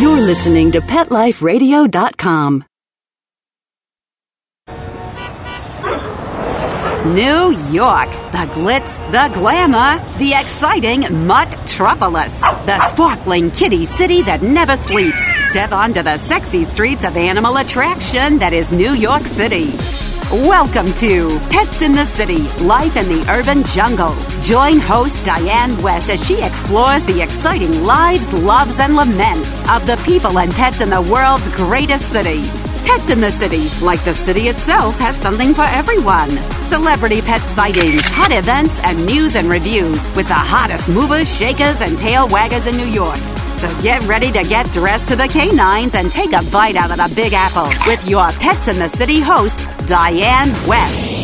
You're listening to PetLifeRadio.com. New York, the glitz, the glamour, the exciting Mutt-tropolis, the sparkling kitty city that never sleeps. Step onto the sexy streets of animal attraction that is New York City. Welcome to Pets in the City Life in the Urban Jungle. Join host Diane West as she explores the exciting lives, loves, and laments of the people and pets in the world's greatest city. Pets in the City, like the city itself, has something for everyone. Celebrity pet sightings, hot events, and news and reviews with the hottest movers, shakers, and tail waggers in New York. So get ready to get dressed to the canines and take a bite out of the Big Apple with your Pets in the City host, Diane West.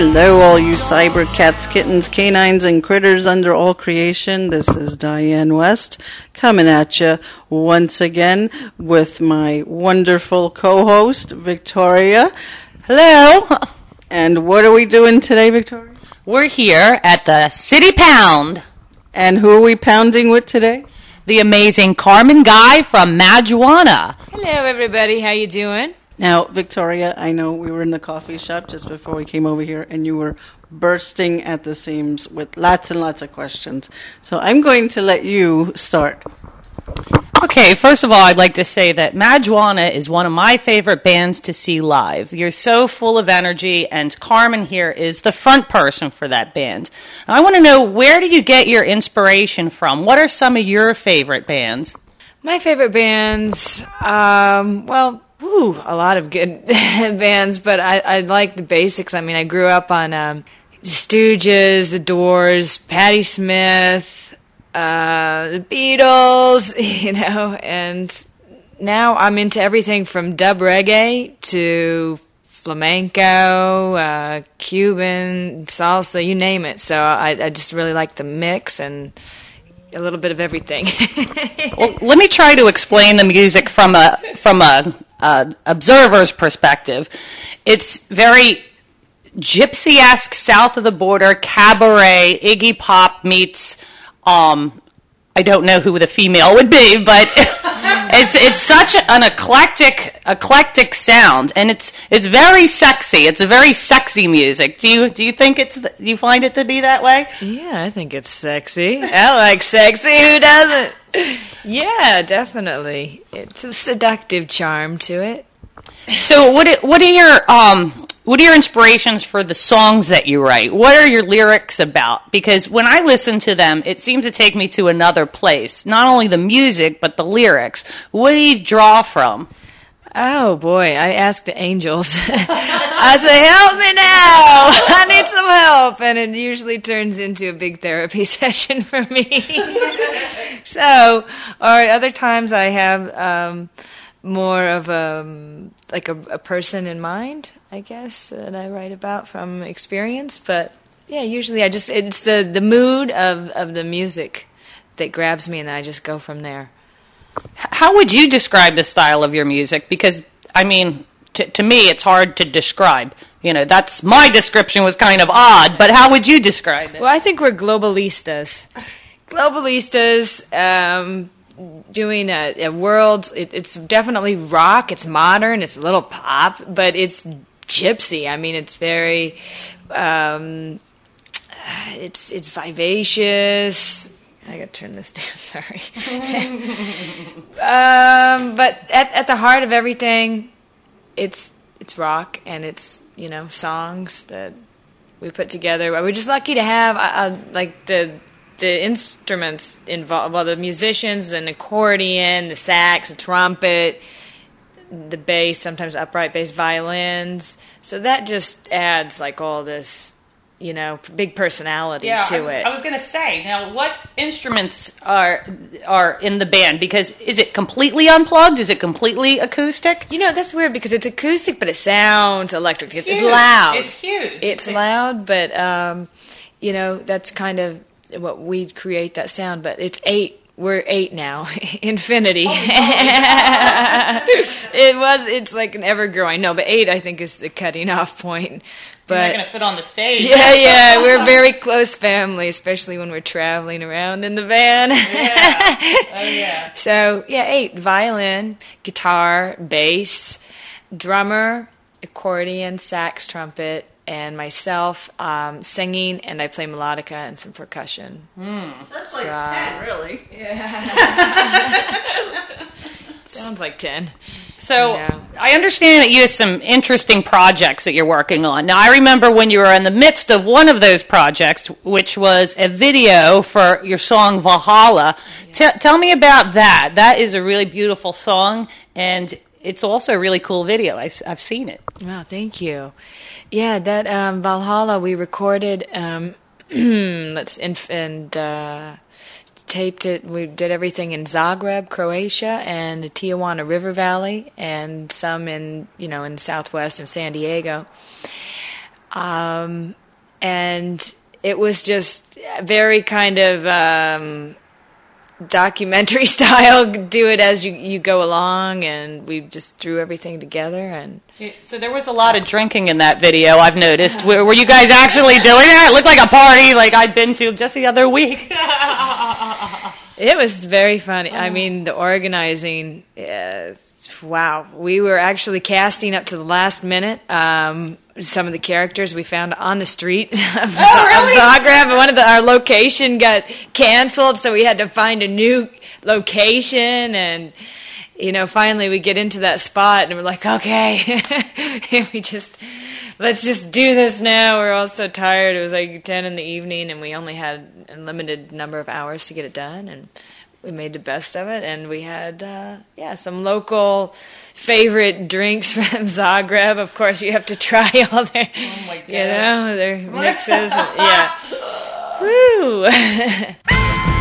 Hello, all you cyber cats, kittens, canines, and critters under all creation. This is Diane West coming at you once again with my wonderful co-host Victoria. Hello. And what are we doing today, Victoria? We're here at the City Pound. And who are we pounding with today? The amazing Carmen Guy from Mad Juana. Hello, everybody. How you doing? Now, Victoria, I know we were in the coffee shop just before we came over here, and you were bursting at the seams with lots and lots of questions. So I'm going to let you start. Okay, first of all, I'd like to say that Mad Juana is one of my favorite bands to see live. You're so full of energy, and Carmen here is the front person for that band. I want to know where do you get your inspiration from? What are some of your favorite bands? My favorite bands, um, well, whew, a lot of good bands, but I, I like the basics. I mean, I grew up on um, Stooges, The Doors, Patti Smith, uh, the Beatles, you know, and now I'm into everything from dub reggae to flamenco, uh, Cuban, salsa, you name it. So I, I just really like the mix and a little bit of everything. Well, let me try to explain the music from a from a uh, observer's perspective. It's very gypsy-esque, south of the border cabaret. Iggy Pop meets um, I don't know who the female would be, but it's it's such an eclectic eclectic sound, and it's it's very sexy. It's a very sexy music. Do you do you think it's do you find it to be that way? yeah, I think it's sexy. I like sexy. Who doesn't? Yeah, definitely. It's a seductive charm to it. So what what are your um what are your inspirations for the songs that you write? What are your lyrics about? Because when I listen to them, it seems to take me to another place. Not only the music, but the lyrics. What do you draw from? Oh boy, I ask the angels. I say, "Help me now! I need some help," and it usually turns into a big therapy session for me. so, or other times I have um, more of a like a, a person in mind, I guess, that I write about from experience. But yeah, usually I just it's the the mood of of the music that grabs me, and then I just go from there. How would you describe the style of your music? Because I mean, to, to me, it's hard to describe. You know, that's my description was kind of odd, but how would you describe it? Well, I think we're globalistas. Globalistas um, doing a, a world. It, it's definitely rock. It's modern. It's a little pop, but it's gypsy. I mean, it's very. Um, it's it's vivacious. I gotta turn this down. Sorry. um, but at at the heart of everything, it's it's rock and it's you know songs that we put together. We're just lucky to have uh, uh, like the the instruments involved. Well, the musicians, an accordion, the sax, the trumpet, the bass, sometimes upright bass, violins. So that just adds like all this, you know, big personality Yeah, to I was, it. I was going to say now, what instruments are are in the band? Because is it completely unplugged? Is it completely acoustic? You know, that's weird because it's acoustic, but it sounds electric. It's, huge. loud. It's huge. It's It's- loud, but um, you know, that's kind of what we create that sound. But it's eight. We're eight now. Infinity. Oh, it was. It's like an ever growing. No, but eight I think is the cutting off point. You're not But going to fit on the stage. yeah, yeah, we're a very close family, especially when we're traveling around in the van. yeah. Oh yeah. So yeah, eight violin, guitar, bass, drummer, accordion, sax, trumpet, and myself um, singing, and I play melodica and some percussion. That's like So- 10, really. Yeah. Sounds like ten. So Yeah. I understand that you have some interesting projects that you're working on. Now I remember when you were in the midst of one of those projects, which was a video for your song Valhalla. Te- tell me about that. That is a really beautiful song, and it's also a really cool video. I, have seen it. Wow, thank you. Yeah, that um, Valhalla we recorded. Um, let's and, and uh, taped it. We did everything in Zagreb, Croatia, and the Tijuana River Valley, and some in you know in Southwest and San Diego. Um, and it was just very kind of um, documentary style. Do it as you you go along, and we just threw everything together and. So there was a lot of drinking in that video. I've noticed. Were, were you guys actually doing that? It looked like a party, like I'd been to just the other week. It was very funny. I mean, the organizing, uh, wow. We were actually casting up to the last minute. Um, some of the characters we found on the street of, really? of Zagreb. One of the, our location got canceled, so we had to find a new location and. You know, finally we get into that spot and we're like, okay, and we just let's just do this now. We're all so tired. It was like ten in the evening, and we only had a limited number of hours to get it done, and we made the best of it. And we had, uh, yeah, some local favorite drinks from Zagreb. Of course, you have to try all their, you know, their mixes. yeah, woo.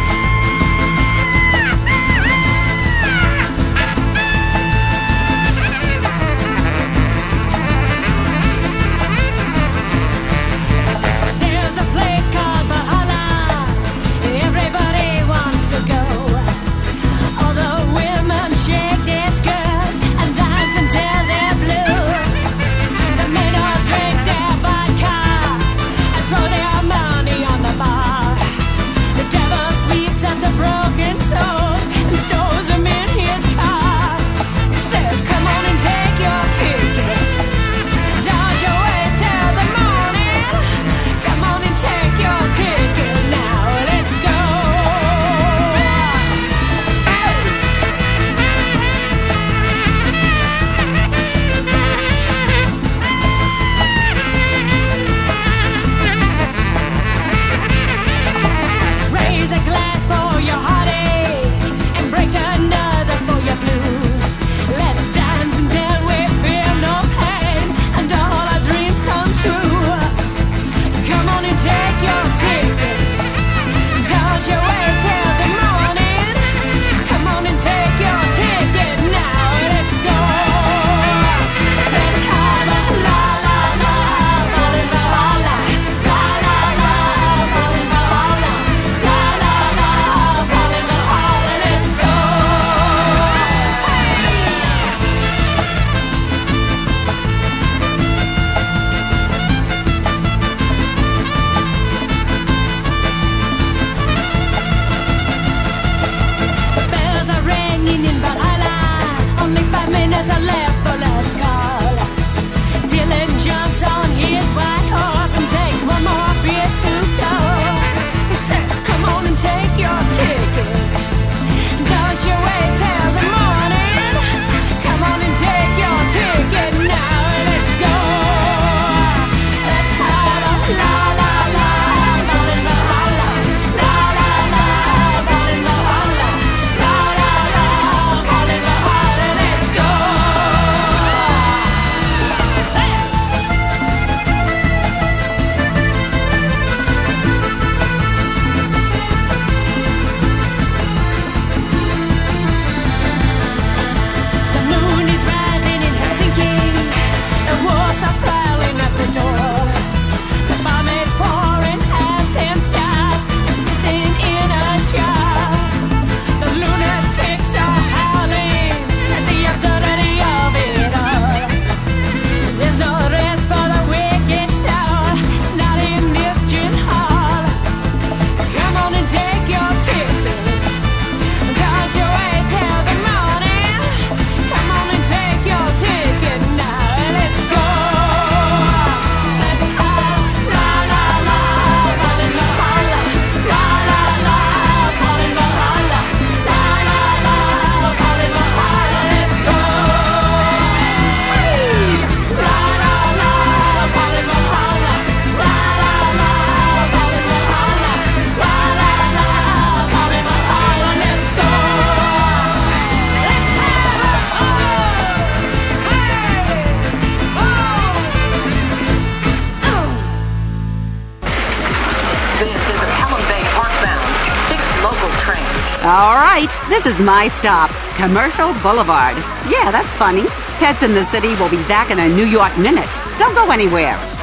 Is my stop, Commercial Boulevard. Yeah, that's funny. Pets in the City will be back in a New York minute. Don't go anywhere.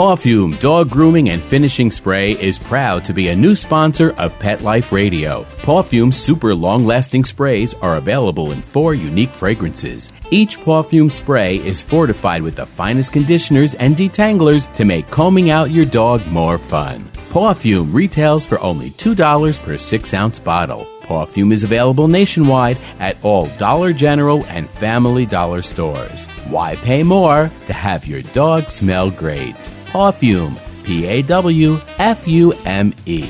Pawfume Dog Grooming and Finishing Spray is proud to be a new sponsor of Pet Life Radio. Pawfume's super long lasting sprays are available in four unique fragrances. Each Pawfume spray is fortified with the finest conditioners and detanglers to make combing out your dog more fun. Pawfume retails for only $2 per 6 ounce bottle. Pawfume is available nationwide at all Dollar General and Family Dollar stores. Why pay more to have your dog smell great? Pawfume, P A W F U M E.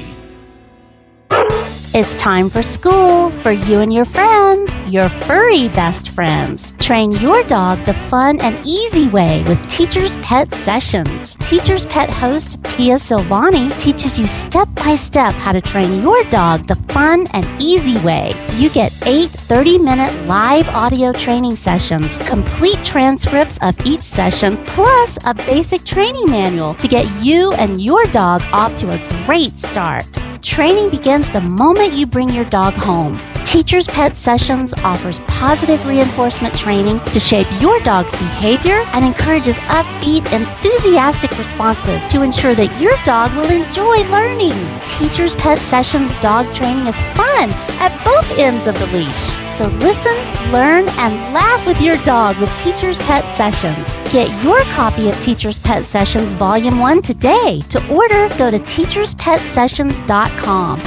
It's time for school for you and your friends, your furry best friends. Train your dog the fun and easy way with Teacher's Pet Sessions. Teacher's Pet host Pia Silvani teaches you step by step how to train your dog the fun and easy way. You get eight 30 minute live audio training sessions, complete transcripts of each session, plus a basic training manual to get you and your dog off to a great start. Training begins the moment you bring your dog home. Teacher's Pet Sessions offers positive reinforcement training to shape your dog's behavior and encourages upbeat, enthusiastic responses to ensure that your dog will enjoy learning. Teacher's Pet Sessions dog training is fun at both ends of the leash. So listen, learn, and laugh with your dog with Teacher's Pet Sessions. Get your copy of Teacher's Pet Sessions Volume 1 today. To order, go to teacherspetsessions.com.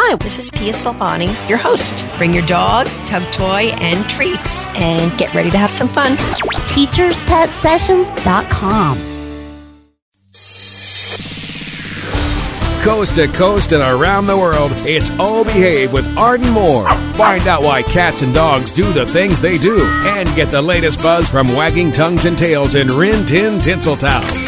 Hi, this is Pia Silvani, your host. Bring your dog, tug toy, and treats, and get ready to have some fun. teacherspetsessions.com. Coast to coast and around the world, it's All Behave with Arden Moore. Find out why cats and dogs do the things they do and get the latest buzz from wagging tongues and tails in Rin Tin Tinseltown.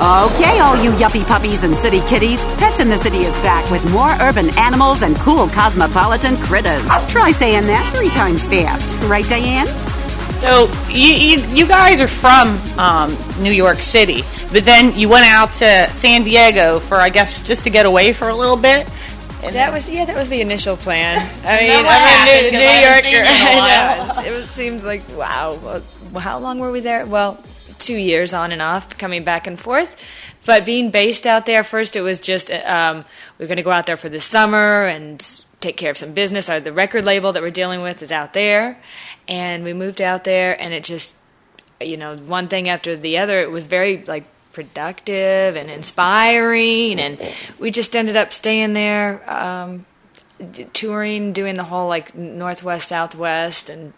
Okay, all you yuppie puppies and city kitties, Pets in the City is back with more urban animals and cool cosmopolitan critters. Try saying that three times fast. Right, Diane? So you, you, you guys are from um, New York City, but then you went out to San Diego for, I guess, just to get away for a little bit. And That was yeah, that was the initial plan. I mean, I'm a happened? New, 'Cause New I haven't seen you in Yorker. a I while. know. It's- It seems like wow. Well, how long were we there? Well, two years on and off, coming back and forth. But being based out there, first it was just um, we are going to go out there for the summer and take care of some business. Our, the record label that we're dealing with is out there, and we moved out there, and it just you know one thing after the other. It was very like productive and inspiring, and we just ended up staying there. Um, touring, doing the whole like northwest, southwest, and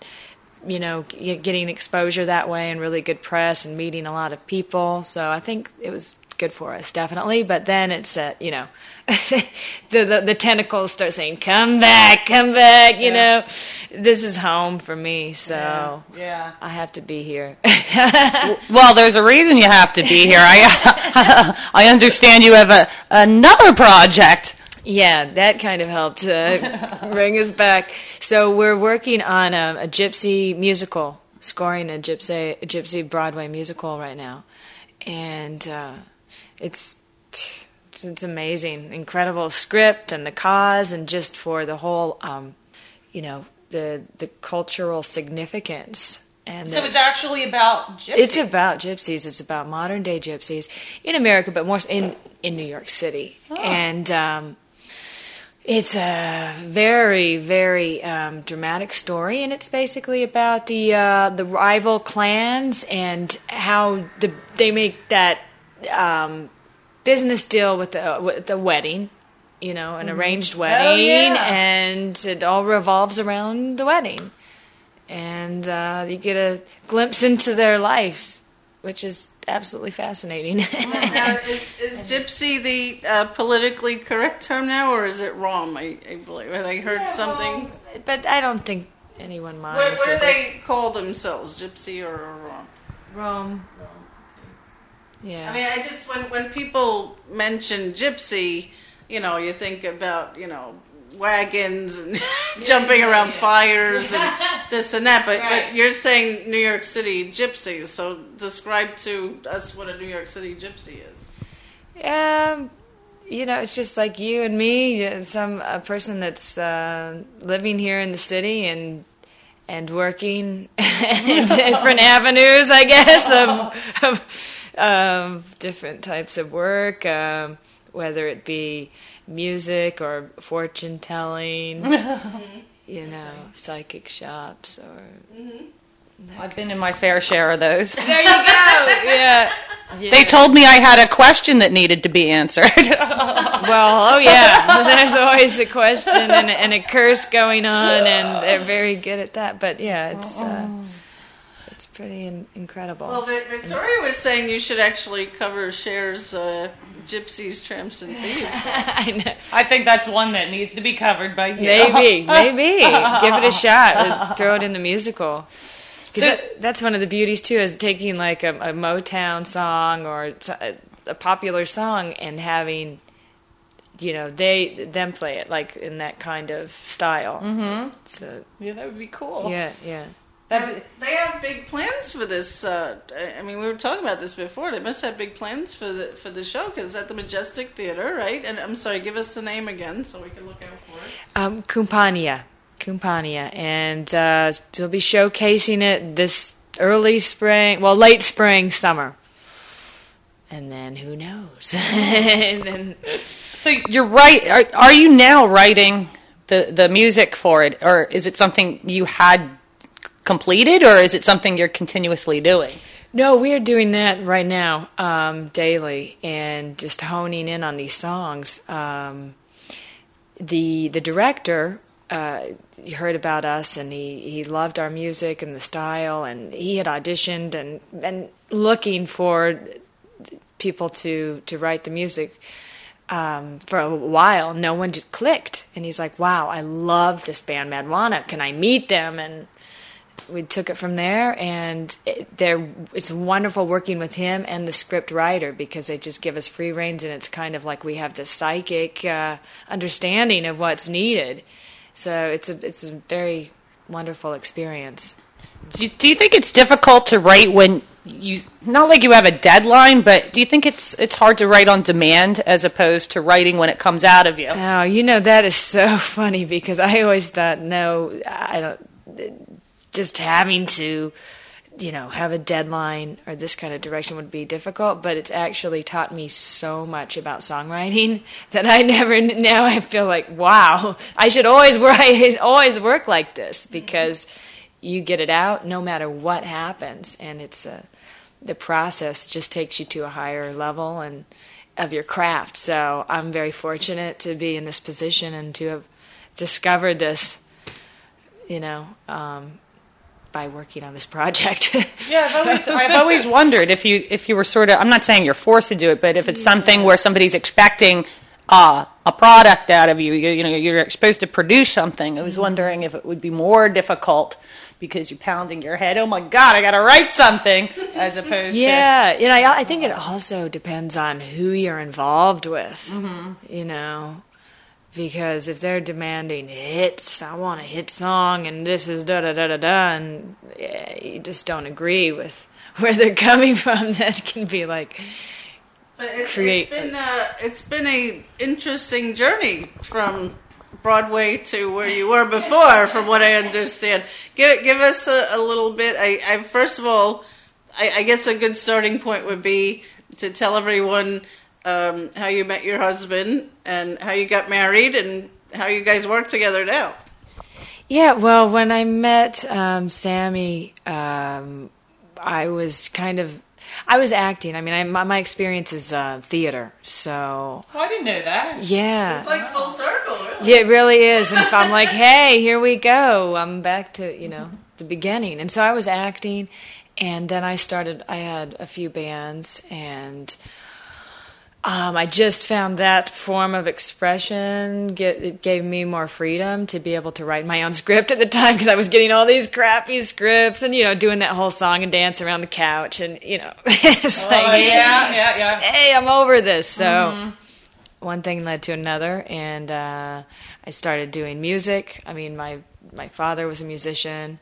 you know, getting exposure that way and really good press and meeting a lot of people. So I think it was good for us, definitely. But then it's uh, you know, the, the the tentacles start saying, "Come back, come back." You know, this is home for me, so Yeah. I have to be here. Well, there's a reason you have to be here. I I understand you have a another project. Yeah, that kind of helped uh, bring us back. So we're working on a, a gypsy musical, scoring a gypsy a gypsy Broadway musical right now, and uh, it's it's amazing, incredible script and the cause, and just for the whole, um, you know, the the cultural significance. And So the- it's actually about gypsy. it's about gypsies. It's about modern day gypsies in America, but more in in New York City. And um, it's a very very um, dramatic story, and it's basically about the uh, the rival clans and how the, they make that um, business deal with the with the wedding. You know, an arranged wedding, yeah. and it all revolves around the wedding and uh, you get a glimpse into their lives which is absolutely fascinating. Now, is, is gypsy the uh, politically correct term now, or is it Rom? I, I believe. I heard something? but I don't think anyone minds. What, what do they call themselves, gypsy or Rom? Rome. Yeah. I mean, I just when when people mention gypsy, you know, you think about you know wagons and jumping around fires and this and that. But Right. but you're saying New York City gypsies. So describe to us what a New York City gypsy is. Um, you know, it's just like you and me, some a person that's uh, living here in the city and and working in different avenues, I guess, of, of um, different types of work, um, whether it be music or fortune telling, you know, psychic shops or. I've been in my fair share of those. There you go. Yeah. They told me I had a question that needed to be answered. Well, oh yeah, there's always a question and, and a curse going on, and they're very good at that. But yeah, it's uh, it's pretty in- incredible. Well, Victoria was saying you should actually cover Cher's uh, gypsies, tramps, and thieves. I know. I think that's one that needs to be covered by you. Maybe, maybe give it a shot. Throw it in the musical. 'Cause So- that- that's one of the beauties too, is taking like a, a Motown song or a popular song and having, you know, they them play it like in that kind of style. Mm-hmm. So Yeah, that would be cool. yeah, yeah. They they have big plans for this. Uh, I I mean, we were talking about this before. They must have big plans for the for the show because it's at the Majestic Theater, right? And I'm sorry, give us the name again so we can look out for it. Um, Kumpania, Kumpania, and uh, they'll be showcasing it this early spring, well, late spring, summer, and then who knows? and then So you're right. Are, are you now writing the, the music for it, or is it something you had completed, or is it something you're continuously doing? no, we are doing that right now, um, daily, and just honing in on these songs. Um, the the director uh, he heard about us and he, he loved our music and the style and he had auditioned and and looking for people to to write the music um, for a while. No one just clicked, and he's like, "Wow, I love this band, Mad Juana. Can I meet them?" And we took it from there, and it, they're, it's wonderful working with him and the script writer because they just give us free reins, and it's kind of like we have this psychic uh, understanding of what's needed. So it's a it's a very wonderful experience. Do you, do you think it's difficult to write when you not like you have a deadline, but do you think it's it's hard to write on demand as opposed to writing when it comes out of you? Oh, you know that is so funny because I always thought, no, I don't. Just having to, you know, have a deadline or this kind of direction would be difficult. But it's actually taught me so much about songwriting that I never. Now I feel like, wow, I should always work. Always work like this because you get it out no matter what happens, and it's a the process just takes you to a higher level and of your craft. So I'm very fortunate to be in this position and to have discovered this, you know, um, by working on this project. Yeah, I've always, I've always wondered if you if you were sort of I'm not saying you're forced to do it, but if it's something where somebody's expecting uh, a product out of you, you, you know, you're supposed to produce something. I was wondering if it would be more difficult because you're pounding your head. Oh my God, I got to write something, as opposed to yeah, you know, I, I think it also depends on who you're involved with. You know, because if they're demanding hits, I want a hit song, and this is da da da da da, and yeah, you just don't agree with where they're coming from. That can be like, But it's, Create- it's been uh, it's been a interesting journey from Broadway to where you were before, from what I understand. Give give us a, a little bit. I, I first of all, I, I guess a good starting point would be to tell everyone um, how you met your husband and how you got married and how you guys work together now. Yeah, well, when I met um, Sammy, um, I was kind of, I was acting. I mean, I, my, my experience is uh, theater, so Oh, I didn't know that. yeah. It's like full circle, really. Yeah, it really is. And if I'm like, hey, here we go, I'm back to, you know, the beginning. And so I was acting, and then I started, I had a few bands, and um, I just found that form of expression get, it gave me more freedom to be able to write my own script at the time because I was getting all these crappy scripts and you know doing that whole song and dance around the couch and you know it's Oh, like yeah, yeah, yeah. hey I'm over this so Mhm. one thing led to another and uh, I started doing music I mean my my father was a musician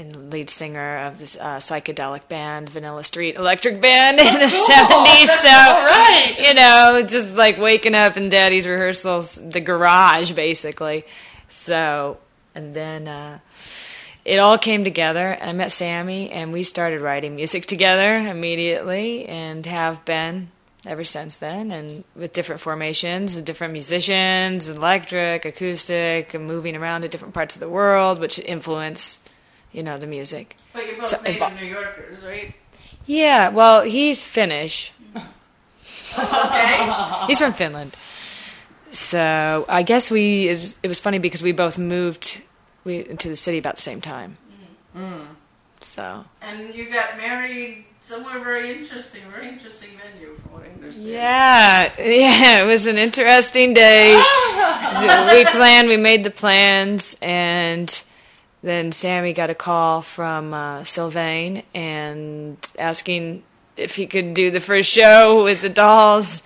and lead singer of this uh, psychedelic band, Vanilla Street Electric Band in the seventies. So, all right. you know, just like waking up in Daddy's rehearsals, the garage, basically. So, and then uh, it all came together. I met Sammy, and we started writing music together immediately, and have been ever since then, and with different formations, and different musicians, electric, acoustic, and moving around to different parts of the world, which influence, you know, the music. But you're both So- native New Yorkers, right? Yeah, well, he's Finnish. Okay. He's from Finland. So I guess we it was, it was funny because we both moved we into the city about the same time. Mm. So And you got married somewhere very interesting, very interesting venue, from what I understand. yeah, yeah, it was an interesting day. We planned, we made the plans, and then Sammy got a call from uh, Sylvain and asking if he could do the first show with the dolls,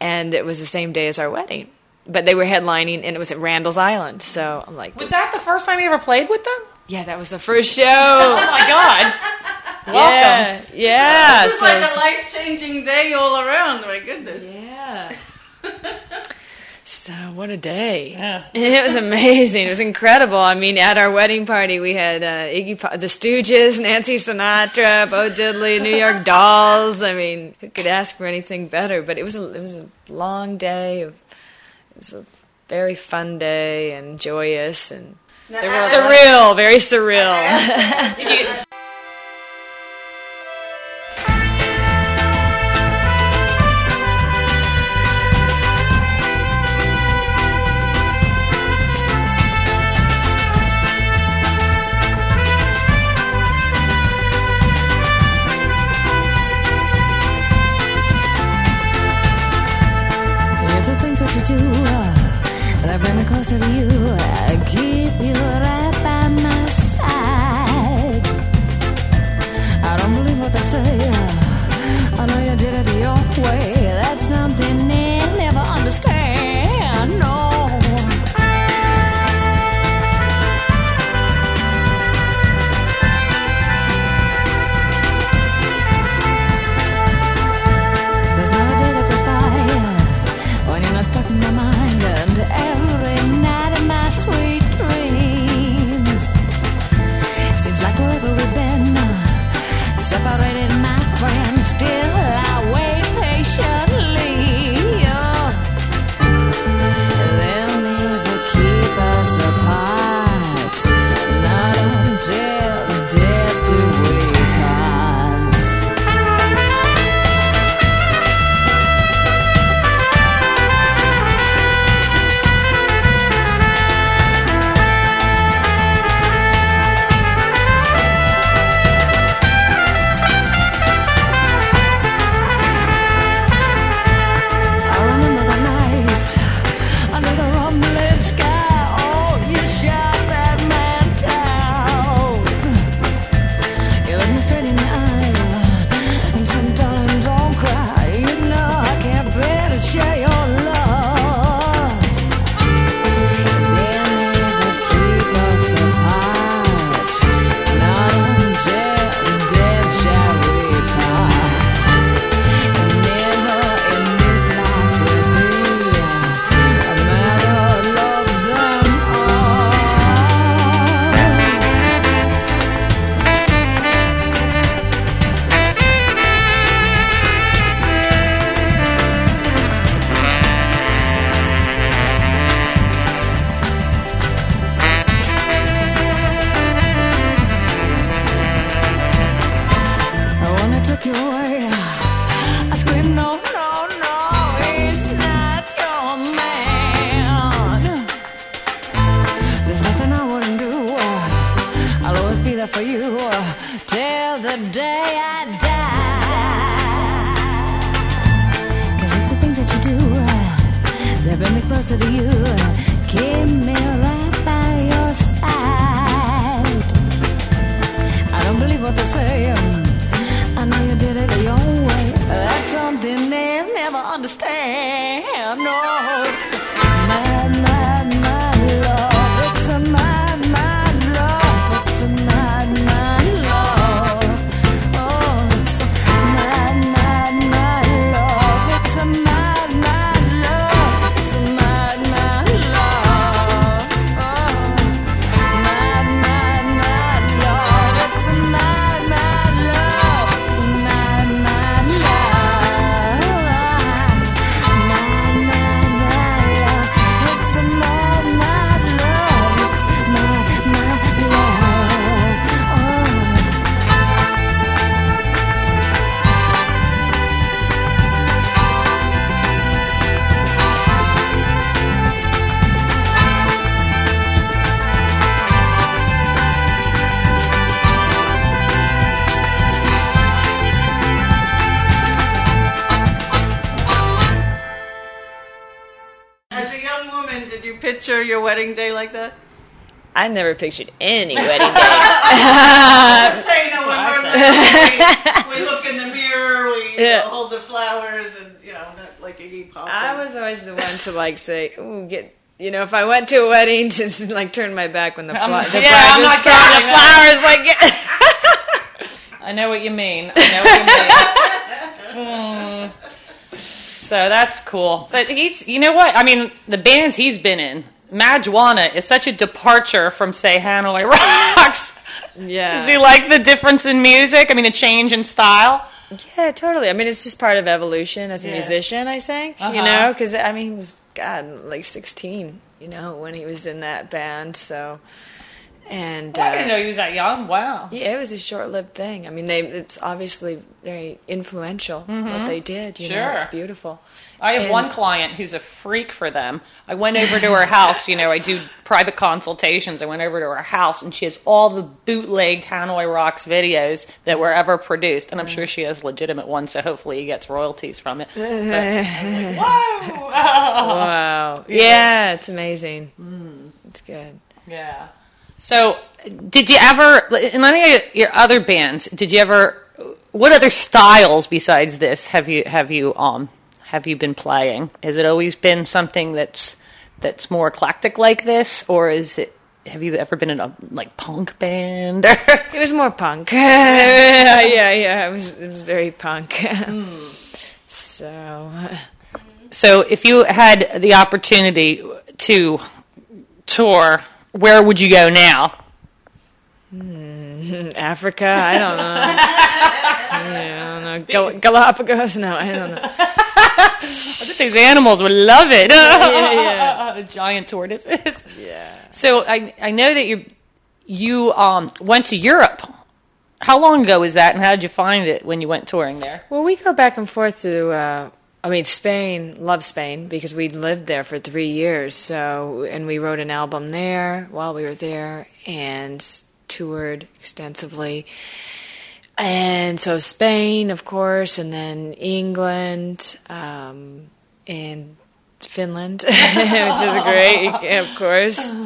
and it was the same day as our wedding. But they were headlining, and it was at Randall's Island. So I'm like, Was this- that the first time you ever played with them? yeah, that was the first show. Oh my god. Yeah, yeah. This is so like a life changing day all around. My goodness. Yeah. So what a day! Yeah. It was amazing. It was incredible. I mean, at our wedding party, we had uh, Iggy, Pop, the Stooges, Nancy Sinatra, Bo Diddley, New York Dolls. I mean, who could ask for anything better? But it was a, it was a long day. Of, it was a very fun day and joyous and surreal. Very surreal. To you. Wedding day like that? I never pictured any wedding day. I'm just saying, you know, when we're little, we, we look in the mirror, we you know, hold the flowers, and you know, not like Iggy Pop. I was always the one to like say, "Ooh, get." You know, if I went to a wedding, to like turn my back when the, fla- I'm- the yeah, bride I'm was not throwing the flowers. Like, I know what you mean. I know what you mean. Hmm. So that's cool. But he's, you know what? I mean, the bands he's been in, Mad Juana is such a departure from, say, Hanoi Rocks. yeah, Does he like the difference in music? I mean, the change in style? Yeah, totally. I mean, it's just part of evolution as a Yeah. musician, I think. You Uh-huh. know, because I mean, he was God, like sixteen. You know, when he was in that band. So, and I uh, didn't know he was that young. Wow. Yeah, it was a short-lived thing. I mean, they it's obviously very influential what mm-hmm. they did. You know, it's beautiful. I have And- one client who's a freak for them. I went over to her house. You know, I do private consultations. I went over to her house, and she has all the bootlegged Hanoi Rocks videos that were ever produced. And I'm mm. sure she has legitimate ones, so hopefully he gets royalties from it. But like, Whoa! Wow. Yeah, it's amazing. Mm. It's good. Yeah. So, did you ever, in any of your other bands, did you ever, what other styles besides this have you have you um have you been playing? Has it always been something that's that's more eclectic like this, or is it? Have you ever been in a like punk band? It was more punk. yeah, yeah. It was it was very punk. So, so, if you had the opportunity to tour, where would you go now? Africa, I don't know. Yeah, I don't know. Gal- Galapagos? No, I don't know. I bet these animals would love it. yeah, the giant tortoises. Yeah. So I I know that you you um went to Europe. How long ago was that, and how did you find it when you went touring there? Well, we go back and forth to, uh, I mean, Spain, love Spain, because we lived there for three years. So, and we wrote an album there while we were there and toured extensively. And so Spain, of course, and then England, um, and Finland, which is great, of course.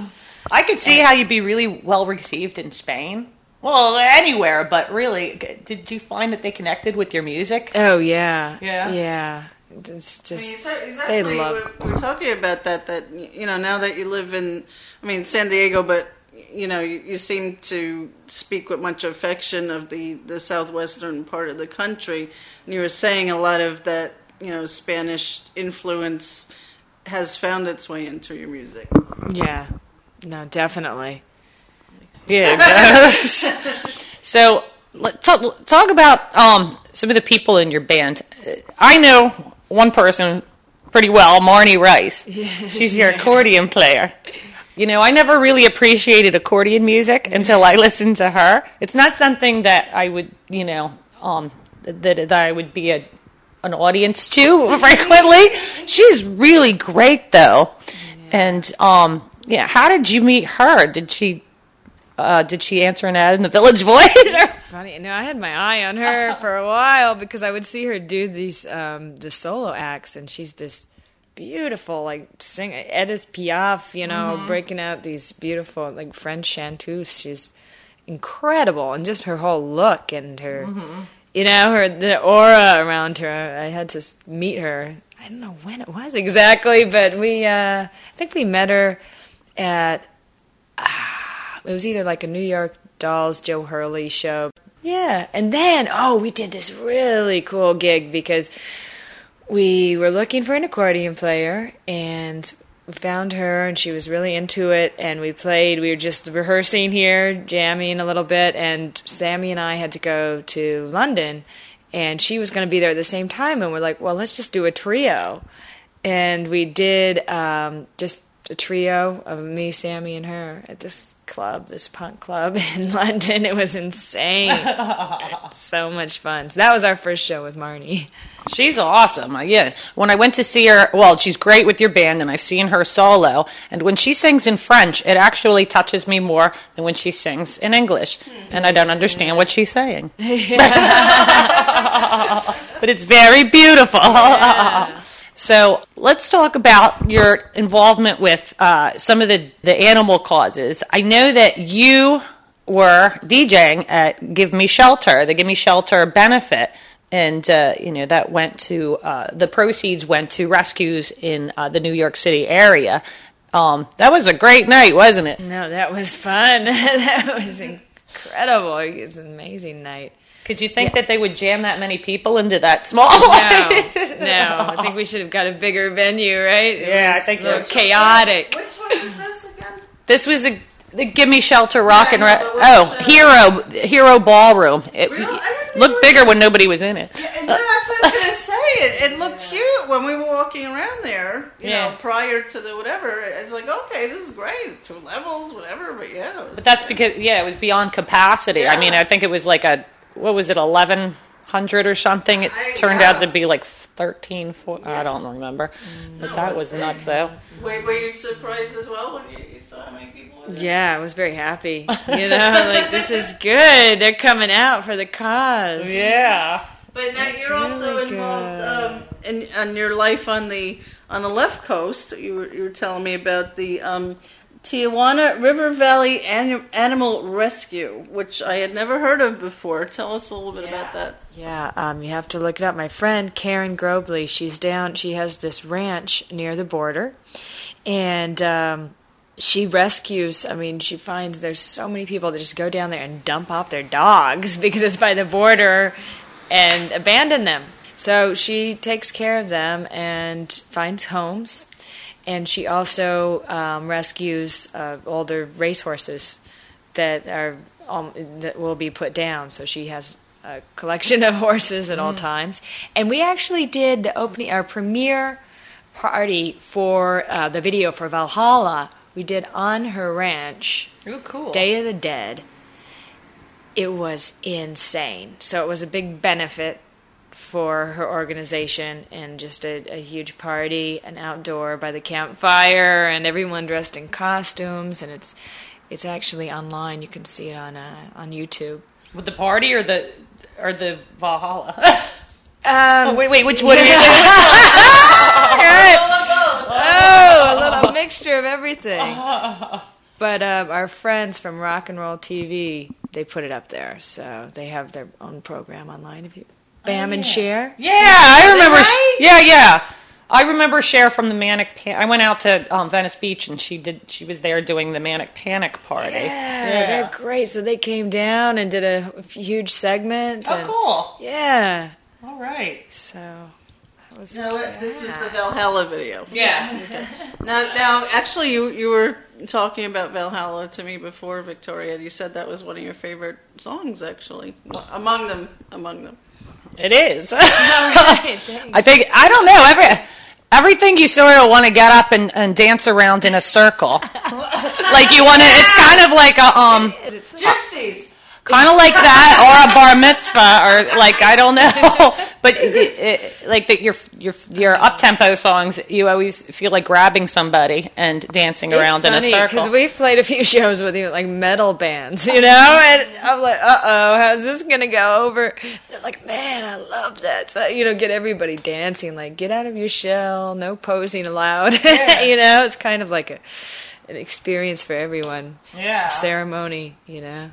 I could see how you'd be really well received in Spain. Well, anywhere, but really, did you find that they connected with your music? Oh yeah, Yeah? yeah. It's I mean, just exa- they love. We're, we're talking about that. That you know, now that you live in, I mean, San Diego, but you know, you, you seem to speak with much affection of the the southwestern part of the country. And you were saying a lot of that, you know, Spanish influence has found its way into your music. Yeah, no, definitely. Yeah. so let's talk, talk about um, some of the people in your band. I know one person pretty well, Marni Rice. She's your accordion player. You know, I never really appreciated accordion music until I listened to her. It's not something that I would, you know, um, that, that I would be a, an audience to frequently. She's really great, though. And um, yeah, how did you meet her? Did she uh, did she answer an ad in the Village Voice? It's funny. No, I had my eye on her for a while because I would see her do these um, the solo acts, and she's this beautiful like sing Edith Piaf, you know, Mhm. breaking out these beautiful like French chanteuses. She's incredible, and just her whole look and her, Mhm. you know, her the aura around her. I had to meet her. I don't know when it was exactly, but we uh, I think we met her at it was either like a New York Dolls Joe Hurley show. Yeah, and then oh, we did this really cool gig because we were looking for an accordion player and found her and she was really into it and we played we were just rehearsing here jamming a little bit and sami and i had to go to london and she was going to be there at the same time and we're like well let's just do a trio and we did um, just a trio of me sami and her at this club this punk club in london it was insane so much fun so that was our first show with marni She's awesome. Uh, Yeah. When I went to see her, well, she's great with your band, and I've seen her solo. And when she sings in French, it actually touches me more than when she sings in English. And I don't understand what she's saying. but it's very beautiful. So let's talk about your involvement with uh, some of the, the animal causes. I know that you were DJing at Give Me Shelter, the Give Me Shelter benefit, and uh, you know that went to uh, the proceeds went to rescues in uh, the New York City area. Um, that was a great night, wasn't it? No, that was fun. that was incredible. It was an amazing night. Could you think that they would jam that many people into that small? No, no. I think we should have got a bigger venue, right? It Yeah, I think a little chaotic. Which one is this again? This was a the Give Me Shelter Rock and Yeah, Re- but which, oh Hero Hero Ballroom. It looked bigger when nobody was in it. And that's what I was gonna say. It, it looked cute when we were walking around there. You Yeah. know, prior to the whatever. It's like, okay, this is great. It's two levels, whatever. But yeah, it was- But that's because yeah, it was beyond capacity. I mean, I think it was like a what was it, eleven hundred or something? It turned out to be like 13, 14, I don't remember. But that was nuts though. Were, were you surprised as well when you, you saw how many people? Were there? Yeah, I was very happy. You know, like this is good. They're coming out for the cause. Yeah. But now That's you're also really involved um, in, in your life on the on the left coast. You were, you were telling me about the um, Tijuana River Valley Anim- Animal Rescue, which I had never heard of before. Tell us a little bit about that. Yeah, um, you have to look it up. My friend Karen Grobley, she's down. She has this ranch near the border, and um, she rescues. I mean, she finds there's so many people that just go down there and dump off their dogs because it's by the border, and abandon them. So she takes care of them and finds homes, and she also um, rescues uh, older racehorses that are um, that will be put down. So she has a collection of horses at all Mm. times. And we actually did the opening, our premiere party for uh, the video for Valhalla. We did on her ranch. Oh, cool. Day of the Dead. It was insane. So it was a big benefit for her organization and just a, a huge party, an outdoor by the campfire, and everyone dressed in costumes. And it's it's actually online. You can see it on uh, on YouTube. With the party or the or the Valhalla? Um, oh, wait, wait, which one? you doing? oh, a little mixture of everything. But um, our friends from Rock and Roll TV, they put it up there, so they have their own program online. If you Bam and Share, Yeah, I remember. Sh- yeah, yeah. I remember Cher from the Manic. Pan- I went out to um, Venice Beach and she did. She was there doing the Manic Panic party. yeah, they're great. So they came down and did a huge segment. Oh, and- cool. Yeah. All right. So that was. No, this was the Valhalla video. Yeah. Okay. Now, now, actually, you you were talking about Valhalla to me before, Victoria. You said that was one of your favorite songs, actually, among them. Among them. It is. I think I don't know every everything you sort of want to get up and, and dance around in a circle, like you want to. It's kind of like a um. Gypsies. Kind of like that, or a bar mitzvah, or like I don't know. but it, it, like the, your your your up tempo songs, you always feel like grabbing somebody and dancing around in a circle. because we've played a few shows with you, like metal bands, you know, and I'm like, uh oh, how's this gonna go over? They're like, man, I love that. So you know, get everybody dancing, like get out of your shell, no posing allowed. you know, it's kind of like a an experience for everyone. Yeah. Ceremony, you know.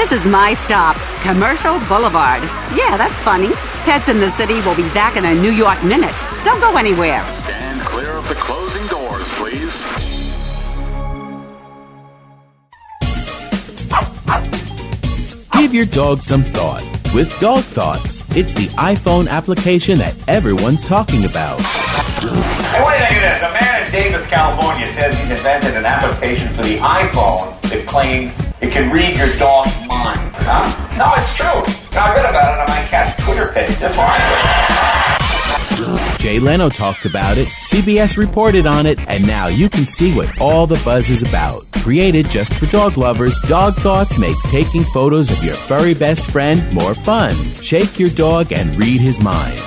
This is my stop, Commercial Boulevard. Yeah, that's funny. Pets in the City will be back in a New York minute. Don't go anywhere. Stand clear of the closing doors, please. Give your dog some thought with Dog Thoughts. It's the iPhone application that everyone's talking about. Hey, what do you think of this? A man in Davis, California says he's invented an application for the iPhone that claims it can read your dog's mind. Huh? No, it's true. I read about it on my cat's Twitter page. That's why Jay Leno talked about it, CBS reported on it, and now you can see what all the buzz is about. Created just for dog lovers, Dog Thoughts makes taking photos of your furry best friend more fun. Shake your dog and read his mind.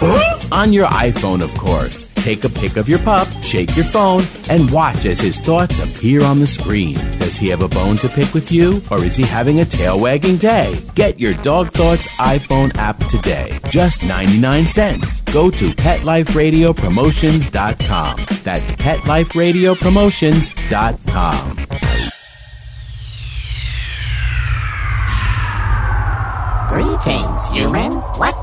On your iPhone, of course. Take a pic of your pup, shake your phone, and watch as his thoughts appear on the screen. Does he have a bone to pick with you, or is he having a tail wagging day? Get your Dog Thoughts iPhone app today. Just 99 cents. Go to PetLifeRadioPromotions.com. That's PetLifeRadioPromotions.com. Greetings, humans. What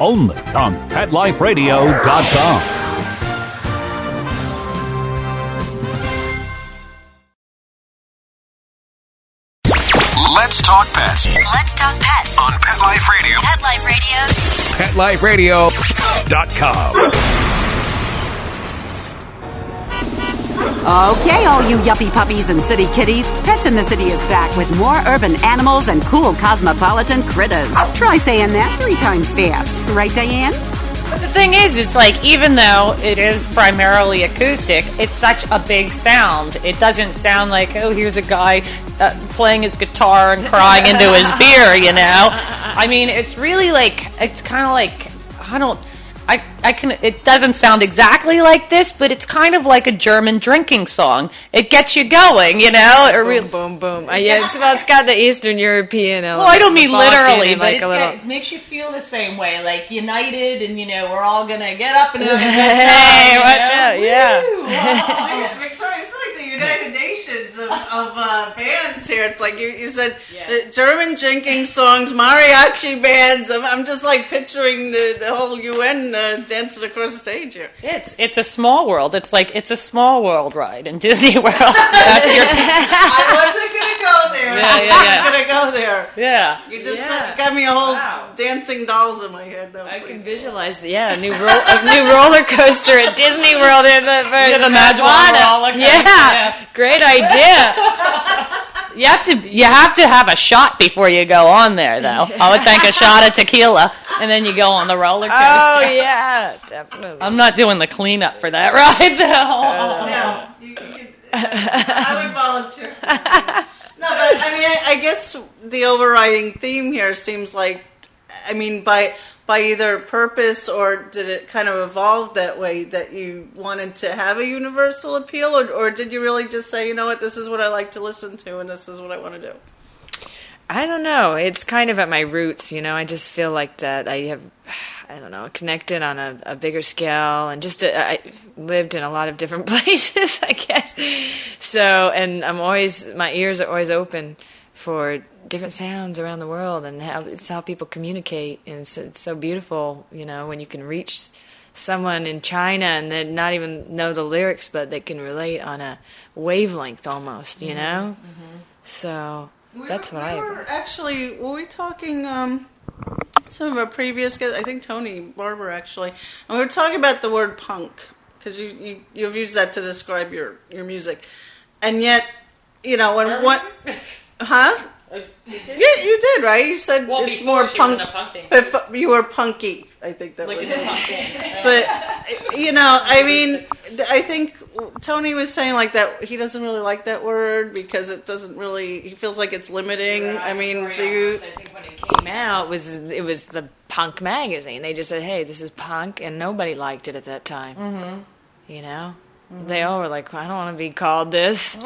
only on PetLifeRadio.com. Let's talk pets Let's talk pets. on Pet Life Radio. Pet Life Radio. PetLifeRadio.com. Okay, all you yuppie puppies and city kitties, Pets in the City is back with more urban animals and cool cosmopolitan critters. Try saying that three times fast. Right, Diane? But the thing is, it's like even though it is primarily acoustic, it's such a big sound. It doesn't sound like oh, here's a guy uh, playing his guitar and crying into his beer. You know, I mean, it's really like it's kind of like I don't. I, I can. It doesn't sound exactly like this, but it's kind of like a German drinking song. It gets you going, you know. It really, boom, boom. Uh, yeah, it's, well, it's got the Eastern European element. Well, I don't mean literally, but like it's a little. got- it makes you feel the same way, like united, and you know we're all gonna get up and have a good time. Hey, watch know? out, yeah. Woo! Victoria, it's like the United Nations of, of uh, bands here. It's like you, you said uh, German drinking songs, mariachi bands. I'm, I'm just like picturing the, the whole UN uh, dancing across the stage here. It's it's a small world. It's like it's a small world ride in Disney World. That's your I wasn't gonna go there. Yeah, I yeah, wasn't yeah. gonna go there. yeah. You just Yeah. uh, got me a whole dancing dolls in my head. No, I can visualize the yeah, a new roll, a new roller coaster at Disney World in the, Yeah, the Magic Moana. roller coaster, Yeah, yeah. great idea. You have to you have to have a shot before you go on there, though. I would think a shot of tequila, and then you go on the roller coaster. Oh yeah, definitely. I'm not doing the cleanup for that ride, though. No, you, you could, I would volunteer. No, but I mean, I, I guess the overriding theme here seems like, I mean, by by either purpose or did it kind of evolve that way that you wanted to have a universal appeal, or, or did you really just say, you know what, this is what I like to listen to, and this is what I want to do? I don't know. It's kind of at my roots, you know. I just feel like that I have, I don't know, connected on a, a bigger scale, and just uh, I lived in a lot of different places, I guess. So, and I'm always my ears are always open for different sounds around the world, and how it's how people communicate, and it's, it's so beautiful, you know, when you can reach someone in China and then not even know the lyrics, but they can relate on a wavelength almost, you know. So that's what I. Were actually, were we talking, um, some of our previous guests, I think Tony Barber actually, and we were talking about the word punk, because you, you, you've used that to describe your, your music. And yet, you know, when what, huh? Yeah, you did, right? You said Well, it's more punk. in a punk band. But fu- you were punky. I think that Like was. in a punk band. but you know, I mean, I think Tony was saying like that. He doesn't really like that word because it doesn't really. He feels like it's limiting. I mean, do you? I think when it came out was it was the punk magazine. They just said, "Hey, this is punk," and nobody liked it at that time. Mm-hmm. You know, they all were like, "I don't want to be called this."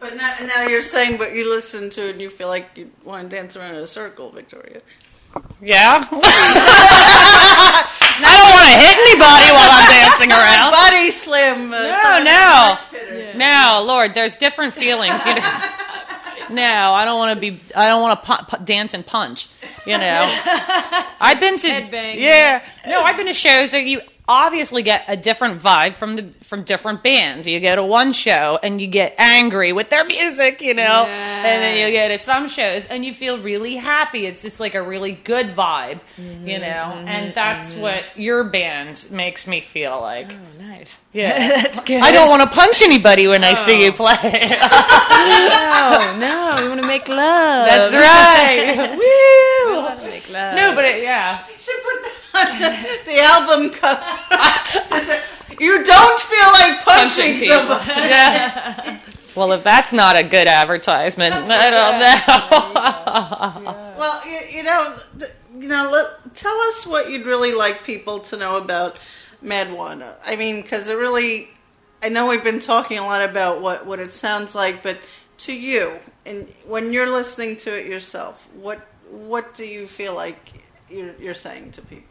But now, now you're saying, but you listen to it and you feel like you want to dance around in a circle, Victoria. Yeah. I don't want to hit anybody while I'm dancing around. Body slim. Uh, No, no, no, Lord. There's different feelings. You know? No, I don't want to be. I don't want to pu- pu- dance and punch. You know, I've been to Headbang. yeah. No, I've been to shows that you obviously get a different vibe from the from different bands. You go to one show and you get angry with their music, you know, and then you go to some shows and you feel really happy. It's just like a really good vibe, you mm-hmm. know, mm-hmm. and that's mm-hmm. what your band makes me feel like. Oh, nice. Yeah, That's good. I don't want to punch anybody when I see you oh. play. no, no, we want to make love. That's right. Woo! We want to make love. no, but it, yeah. should put that the album cover. Says you don't feel like punching, Punching somebody. Yeah. Well, if that's not a good advertisement, I don't know. Well, you, you know, you know. Let, tell us what you'd really like people to know about Mad Juana. I mean, because it really, I know we've been talking a lot about what what it sounds like, but to you, and when you're listening to it yourself, what what do you feel like you're you're saying to people?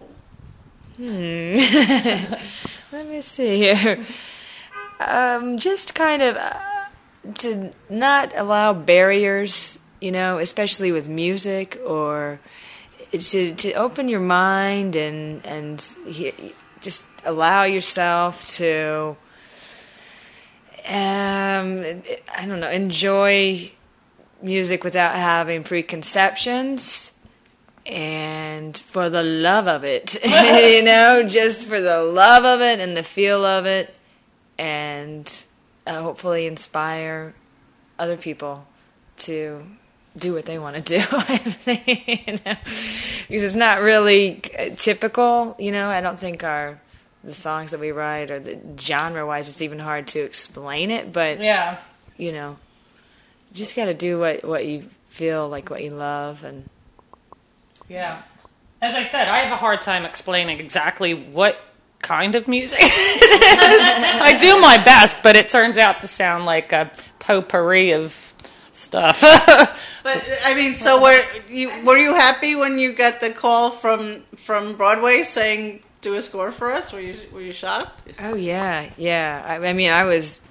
Hmm. Let me see here. Um, just kind of uh, to not allow barriers, you know, especially with music, or to to open your mind and and he, just allow yourself to. Um, I don't know. Enjoy music without having preconceptions and for the love of it, you know, just for the love of it and the feel of it, and uh, hopefully inspire other people to do what they want to do. you know? Because it's not really typical, you know. I don't think our the songs that we write or the genre wise, it's even hard to explain it. But Yeah. you know, you just got to do what what you feel like, what you love, and Yeah. As I said, I have a hard time explaining exactly what kind of music it is. I do my best, but it turns out to sound like a potpourri of stuff. But I mean, so were you were you happy when you got the call from from Broadway saying do a score for us? Were you were you shocked? Oh yeah, yeah. I, I mean, I was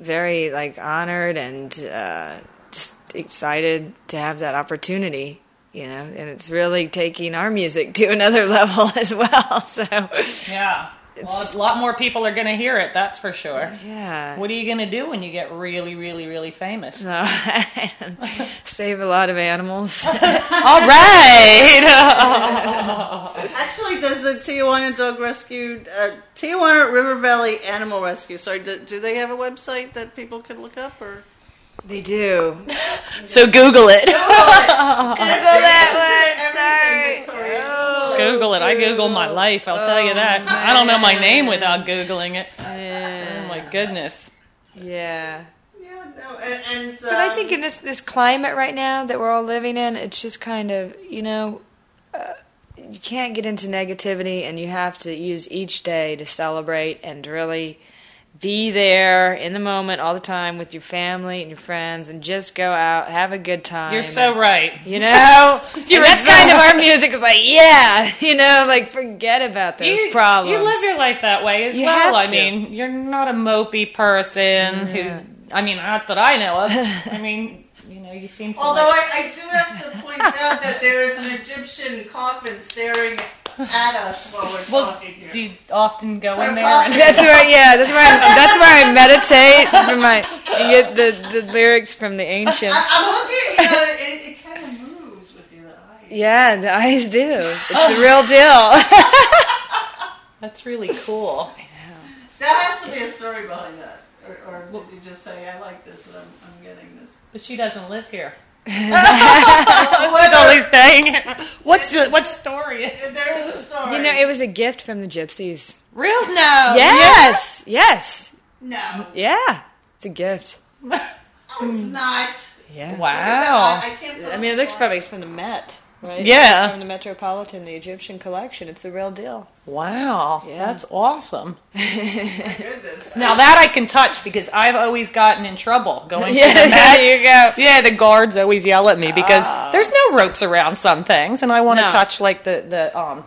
very like honored and uh, just excited to have that opportunity. You know, and it's really taking our music to another level as well. So yeah. Well, a lot more people are going to hear it, that's for sure. Yeah. What are you going to do when you get really, really, really famous? No, save a lot of animals. All right. Actually, does the Tijuana Dog Rescue, uh, Tijuana River Valley Animal Rescue, sorry, do, do they have a website that people can look up or? They do. so Google it. Google that one. Sorry. Google it. I Google my life. I'll tell you that. I don't know my name without Googling it. Oh my goodness. Yeah. Yeah, no, and, and But I um, think in this this climate right now that we're all living in, it's just kind of you know, uh, you can't get into negativity, and you have to use each day to celebrate and really be there in the moment all the time with your family and your friends, and just go out, have a good time. You're so and- right. You know, You're and that's so kind of our music. Is like, yeah, you know, like forget about those you, problems. You live your life that way as You well. have I mean, you're not a mopey person mm-hmm. who. I mean, not that I know of. I mean, you know, you seem to. Although like, I, I do have to point out that there is an Egyptian coffin staring at us while we're well, talking here. do you often go So in there? And, That's right. yeah, that's where I, that's where I meditate for my and get the, the lyrics from the ancients. I, I'm looking, you know, it, it kind of moves with you, the eyes. Yeah, the eyes do. It's oh. the real deal. That's really cool. That has to be a story behind that. Or, or did you just say, I like this and I'm, I'm getting this? But she doesn't live here. That's all he's saying. What's the, what story? There is a story. You know, it was a gift from the gypsies. Real? No. Yes. Yes. No. Yeah. It's a gift. No, oh, it's not. Yeah. Wow. I can't tell I mean, it looks probably it's from the Met, right? Yeah. It's from the Metropolitan, the Egyptian collection. It's the real deal. Wow. Yeah. That's awesome. Goodness. Now that I can touch because I've always gotten in trouble going to the Met. there you go. Yeah, the guards always yell at me because Oh. there's no ropes around some things, and I want to No. touch like the the um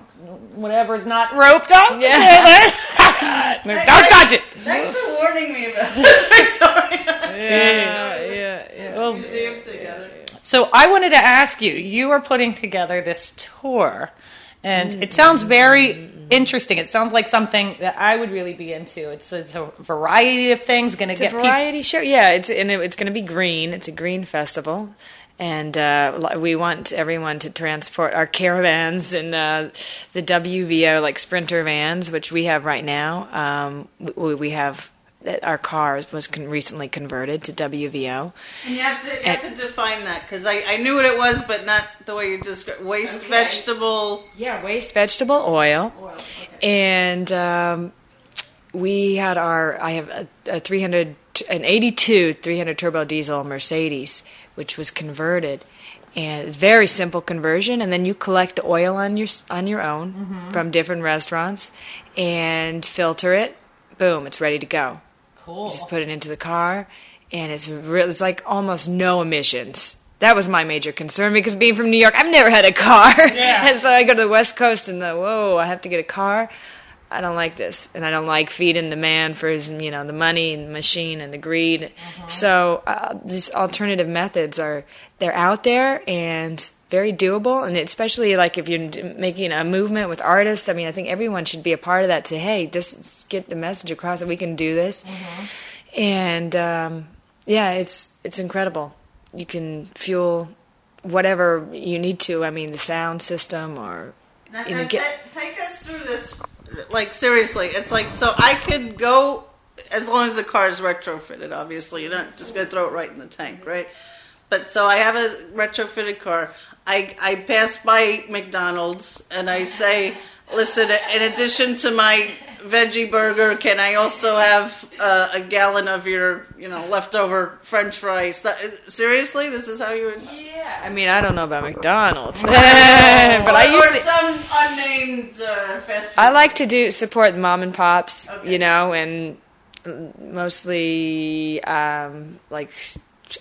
whatever's not roped up. Yeah. Don't touch it. Thanks for warning me about this, Victoria. Yeah, yeah, yeah. Well, Museum together. So I wanted to ask you. You are putting together this tour, and it sounds very interesting. It sounds like something that I would really be into. It's it's a variety of things. Going to a get people. variety show. Yeah, it's and it, it's going to be green. It's a green festival, and uh, we want everyone to transport our caravans and uh, the WVO like sprinter vans, which we have right now. Um, we, we have that our car was con- recently converted to WVO. And you have to, you have to define that because I, I knew what it was, but not the way you described waste vegetable. Yeah, waste vegetable oil. And um, we had our, I have a, a 300, an 82 300 turbo diesel Mercedes, which was converted. And it's very simple conversion, and then you collect the oil on your on your own Mhm. from different restaurants, and filter it. Boom, it's ready to go. Cool. You just put it into the car, and it's real. It's like almost no emissions. That was my major concern because being from New York, I've never had a car, Yeah. and so I go to the West Coast and the whoa, I have to get a car. I don't like this, and I don't like feeding the man for his, you know, the money and the machine and the greed. So uh, these alternative methods are they're out there and very doable, and especially like if you're making a movement with artists. I mean, I think everyone should be a part of that. To hey, just get the message across that we can do this, and um, yeah, it's it's incredible. You can fuel whatever you need to. I mean, the sound system or Now, you know, get ta- take us through this. Like seriously, it's like so I could go as long as the car is retrofitted. Obviously, you're not just gonna throw it right in the tank, right? But so I have a retrofitted car. I I pass by McDonald's and I say, listen, in addition to my veggie burger, can I also have uh, a gallon of your you know leftover French fries? Seriously, this is how you would. Yeah, I mean, I don't know about McDonald's, but I usually or some unnamed uh, fast food. I like to do support mom and pops, you know, and mostly um, like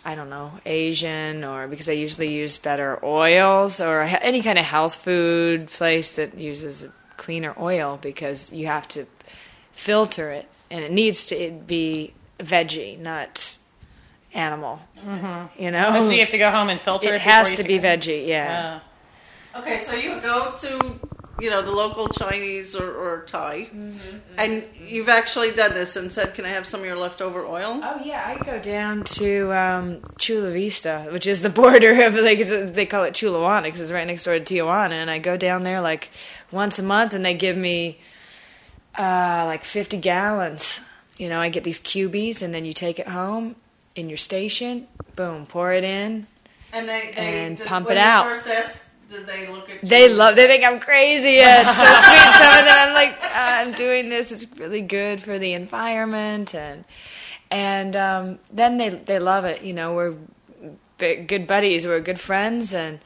I don't know Asian or because I usually use better oils or any kind of health food place that uses a cleaner oil because you have to filter it and it needs to be veggie, not animal. Mm-hmm. You know, Oh, so you have to go home and filter it. It has to be veggie, yeah. Okay, so you go to you know the local Chinese or, or Thai, and you've actually done this and said, "Can I have some of your leftover oil?" Oh yeah, I go down to um, Chula Vista, which is the border of like they call it Chulawana because it's right next door to Tijuana, and I go down there like once a month, and they give me uh, like fifty gallons. You know, I get these cubies, and then you take it home in your station. Boom, pour it in. And they, they And did- pump it out. First asked, they look at you? They love. They think I'm crazy. Yeah, it's so sweet. Some of them, I'm like, I'm doing this. It's really good for the environment, and and um, then they they love it. You know, we're bi- good buddies. We're good friends, and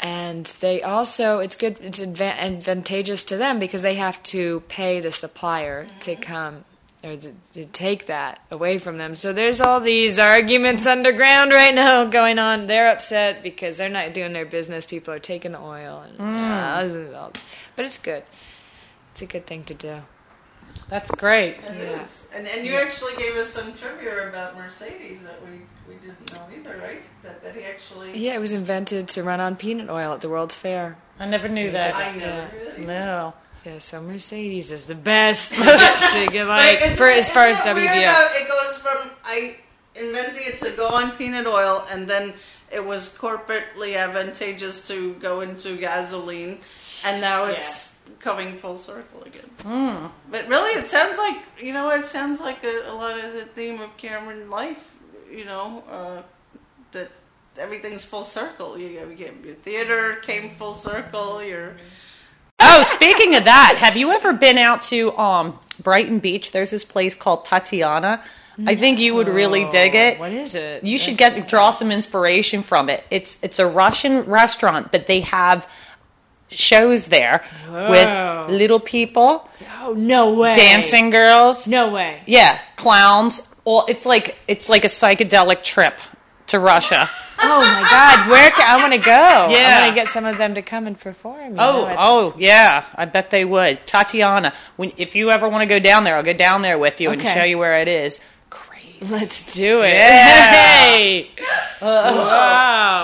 and they also it's good. It's adva- advantageous to them because they have to pay the supplier to come. Or to, to take that away from them. So there's all these arguments underground right now going on. They're upset because they're not doing their business. People are taking the oil, and, Mm. uh, but it's good. It's a good thing to do. That's great. It is. And and you actually gave us some trivia about Mercedes that we, we didn't know either, right? That that he actually Yeah, it was invented to run on peanut oil at the World's Fair. I never knew that. I never Yeah. knew that. No. Yeah, so Mercedes is the best to get, like Right, for as far as isn't it weird how It goes from I inventing it to go on peanut oil, and then it was corporately advantageous to go into gasoline, and now it's coming full circle again. Mm. But really, it sounds like you know, it sounds like a, a lot of the theme of Cameron life. You know, uh, that everything's full circle. You, you get your theater came full circle. Your Oh, speaking of that, have you ever been out to um, Brighton Beach? There's this place called Tatiana. I think you would really dig it. What is it? You should get draw some inspiration from it. It's it's a Russian restaurant, but they have shows there Whoa. with little people, Oh no way! dancing girls, No way. yeah, clowns. Well, it's like it's like a psychedelic trip to Russia. Oh my God! Where can, I want to go? Yeah. I Yeah. want to get some of them to come and perform. you Oh, know, at- oh, yeah. I bet they would. Tatiana, when, if you ever want to go down there, I'll go down there with you and show you where it is. Crazy. Let's do it. Yeah. Hey. wow.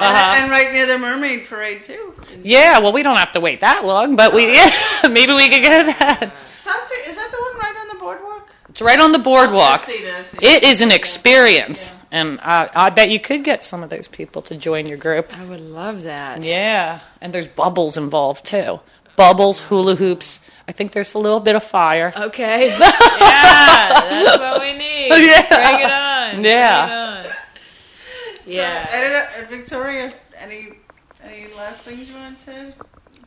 Uh-huh. and, and right near the Mermaid Parade too. Yeah, well, we don't have to wait that long, but we yeah, maybe we could go to that. Sunset is that the one right on the boardwalk? It's right on the boardwalk. I've seen it, I've seen It is an experience, and I, I bet you could get some of those people to join your group. I would love that. Yeah, and there's bubbles involved too. Bubbles, hula hoops. I think there's a little bit of fire. Okay. yeah, that's what we need. Yeah. Bring it on. Yeah. Bring it on. Yeah. I don't know, Victoria. Any any last things you want to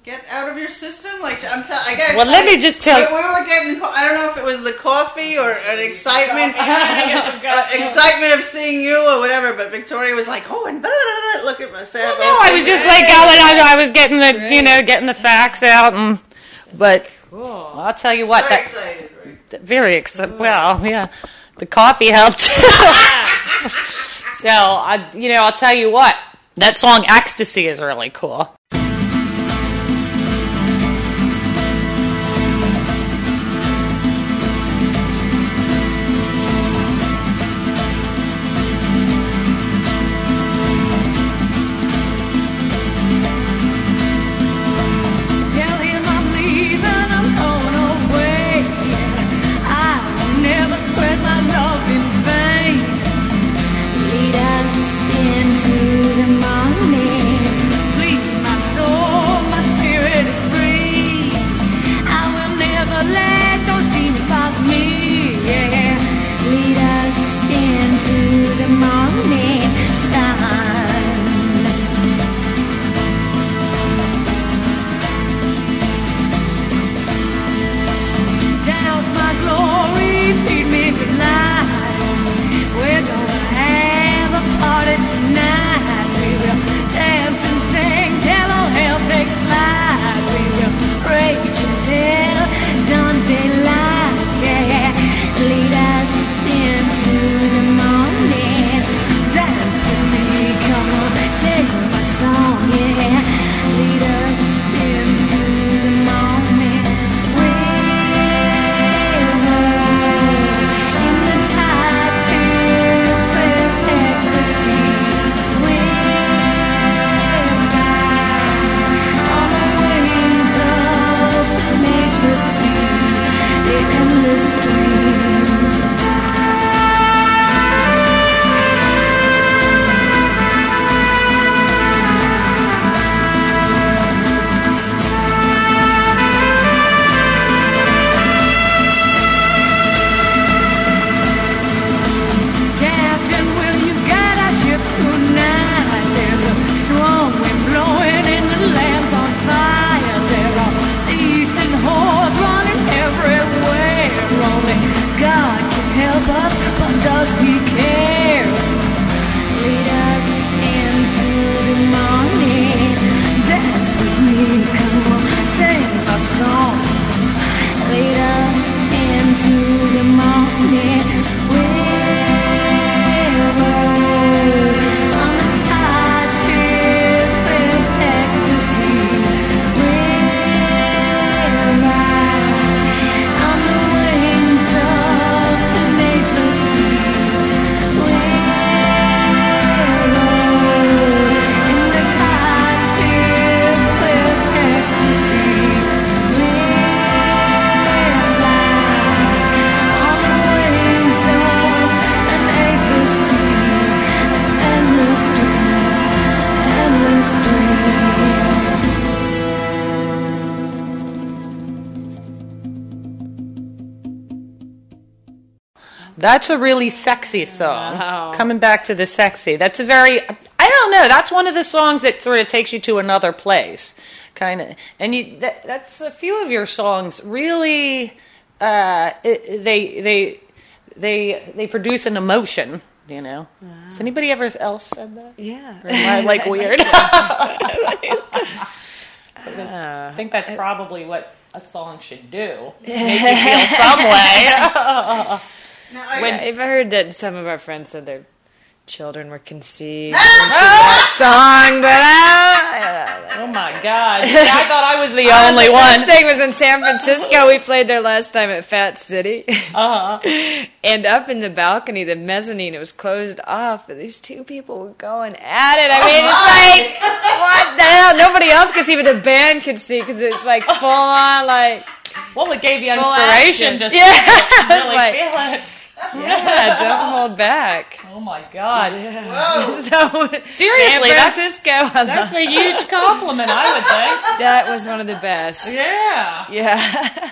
get out of your system? Like I'm telling, I got. Well, let me just tell- We, we were getting. I don't know if it was the coffee or an excitement, uh, excitement of seeing you or whatever. But Victoria was like, "Oh, and blah, blah, blah, look at myself." No, I was just like going. I, I was getting the you know getting the facts out, and but well, I'll tell you what Very that excited, right? very excited. Well, yeah, the coffee helped. so I, you know, I'll tell you what. That song "Ecstasy" is really cool. That's a really sexy song. Wow. Coming back to the sexy. That's a very I don't know. That's one of the songs that sort of takes you to another place, kind of. And you, that, that's a few of your songs really. Uh, it, they they they they produce an emotion. You know. Has anybody ever else said that? Yeah. Or am I like weird? I think that's probably what a song should do. Make you feel some way. When, I've heard that some of our friends said their children were conceived into that song, but I, oh my god! I thought I was the Uh, only the one. best thing was in San Francisco. We played there last time at Fat City. Uh-huh. And up in the balcony, the mezzanine, it was closed off, but these two people were going at it. I mean, it's like, what the hell? Nobody else could see, but the band could see because it's like full on, like. Well, it gave you full inspiration action. to yeah. really like, feel it. Yeah, don't hold back. Oh my god! So Seriously, San that's- Francisco. I That's a huge compliment, I would say. That was one of the best. Yeah. Yeah.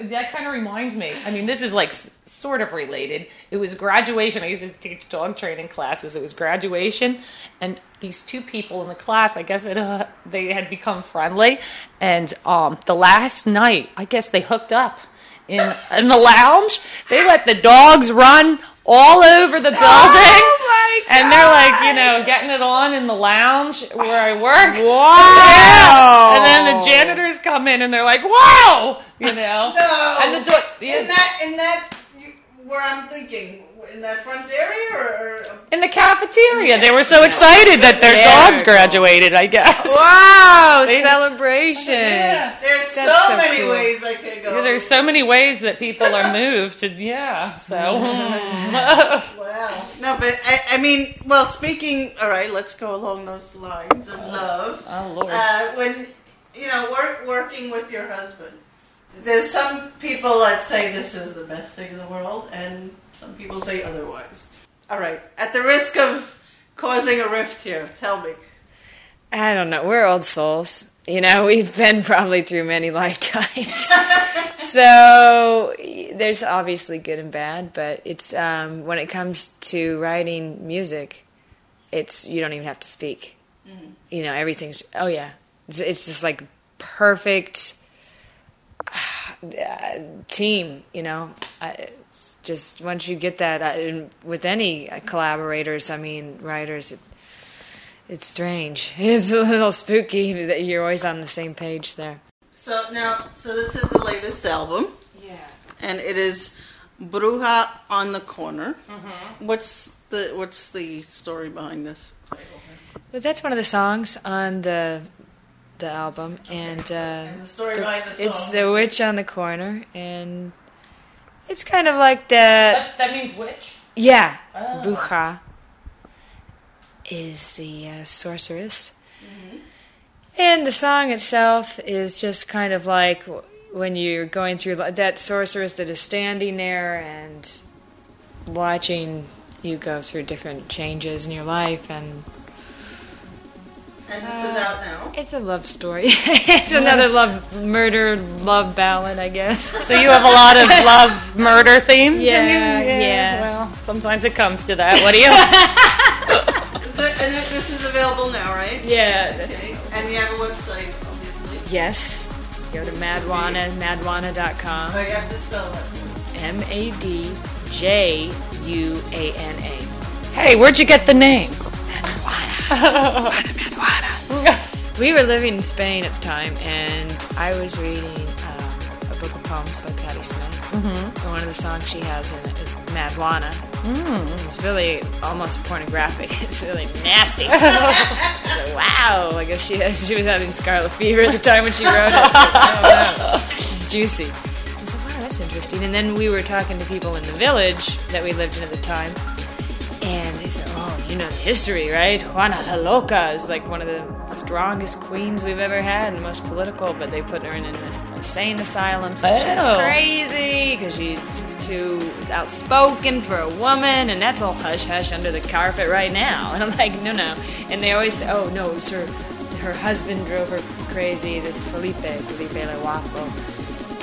That kind of reminds me. I mean, this is like sort of related. It was graduation. I used to teach dog training classes. It was graduation, and these two people in the class, I guess it, uh, they had become friendly. And um, the last night, I guess they hooked up in in the lounge. They let the dogs run all over the building. Oh, and they're like, you know, getting it on in the lounge where I work. Wow. And then the janitors come in and they're like, "Wow!" You know. No. And the do- in that in that where I'm thinking in that front area or, or in the cafeteria, they were so excited that their There. dogs graduated. I guess. Wow, They- celebration. Yeah. there's so, That's so many cool. ways I could go. Yeah, there's so many ways that people are moved to. Yeah. So. Wow. No, but I, I mean, well, speaking. All right, let's go along those lines of love. Oh Lord. Uh, when you know, work working with your husband, there's some people that say this is the best thing in the world, and some people say otherwise. All right, at the risk of causing a rift here, tell me. I don't know. We're old souls. You know, we've been probably through many lifetimes. so there's obviously good and bad, but it's um, when it comes to writing music, it's you don't even have to speak. You know, everything's oh yeah, it's, it's just like perfect uh, team. You know, I, just once you get that uh, and with any collaborators, I mean writers. It, it's strange. It's a little spooky that you're always on the same page there. So now, so this is the latest album. Yeah. and it is Bruja on the corner. Mm-hmm. What's the what's the story behind this? But that's one of the songs on the the album, and, uh, And the story behind the it's the witch on the corner, and it's kind of like that. That, that means witch. Yeah, Oh. Bruja is the uh, sorceress, and the song itself is just kind of like when you're going through that sorceress that is standing there and watching you go through different changes in your life and And this is out now. Uh, it's a love story. it's another love murder love ballad, I guess. So you have a lot of love murder themes. in Yeah, yeah. Well, sometimes it comes to that. What do you? Th- And this this is available now, right? Yeah, that's Okay. And you have a website, obviously. Yes. Go to Mad Juana, Oh, madjuana.com. you have to spell that. M A D J U A N A. hey, where'd you get the name? We were living in Spain at the time, and I was reading um, a book of poems by Patti Smith. Mhm. And one of the songs she has in it is Mad Juana. Mm. It's really almost pornographic. It's really nasty. Wow, I guess she has, she was having scarlet fever at the time when she wrote it. oh. It's juicy. I said, wow, that's interesting. And then we were talking to people in the village that we lived in at the time, and they said, you know history, right? Juana la Loca is like one of the strongest queens we've ever had and most political, but they put her in an insane asylum. So she was Oh. crazy because she, she's too outspoken for a woman, and that's all hush hush under the carpet right now. And I'm like, no, no. And they always say, oh, no, it was her, her husband drove her crazy, this Felipe, Felipe Le Guapo.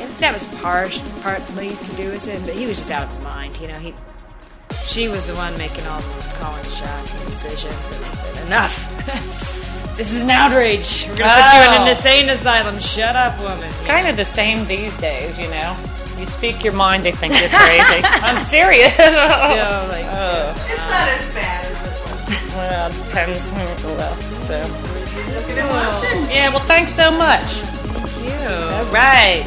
And that was part, partly to do with him, but he was just out of his mind, you know. He she was the one making all the calling the shots and decisions, and I said, enough. this is an outrage. We're gonna put you in an Oh. insane asylum. Shut up, woman. It's kind of the same these days, you know. You speak your mind, they think you're crazy. I'm serious. Still, like, oh. It's not as bad as it was. Well, it depends. who- Well, so. Look at him watching. Yeah, well, thanks so much. Thank you. All right.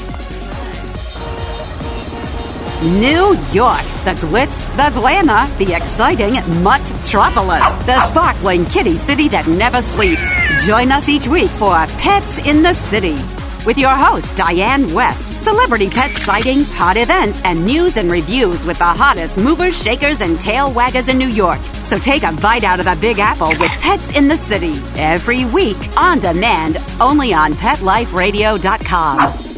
New York, the glitz, the glamour, the exciting Mutt-tropolis, the sparkling kitty city that never sleeps. Join us each week for Pets in the City with your host, Diane West. Celebrity pet sightings, hot events, and news and reviews with the hottest movers, shakers, and tail waggers in New York. So take a bite out of the Big Apple with Pets in the City every week on demand only on PetLifeRadio.com.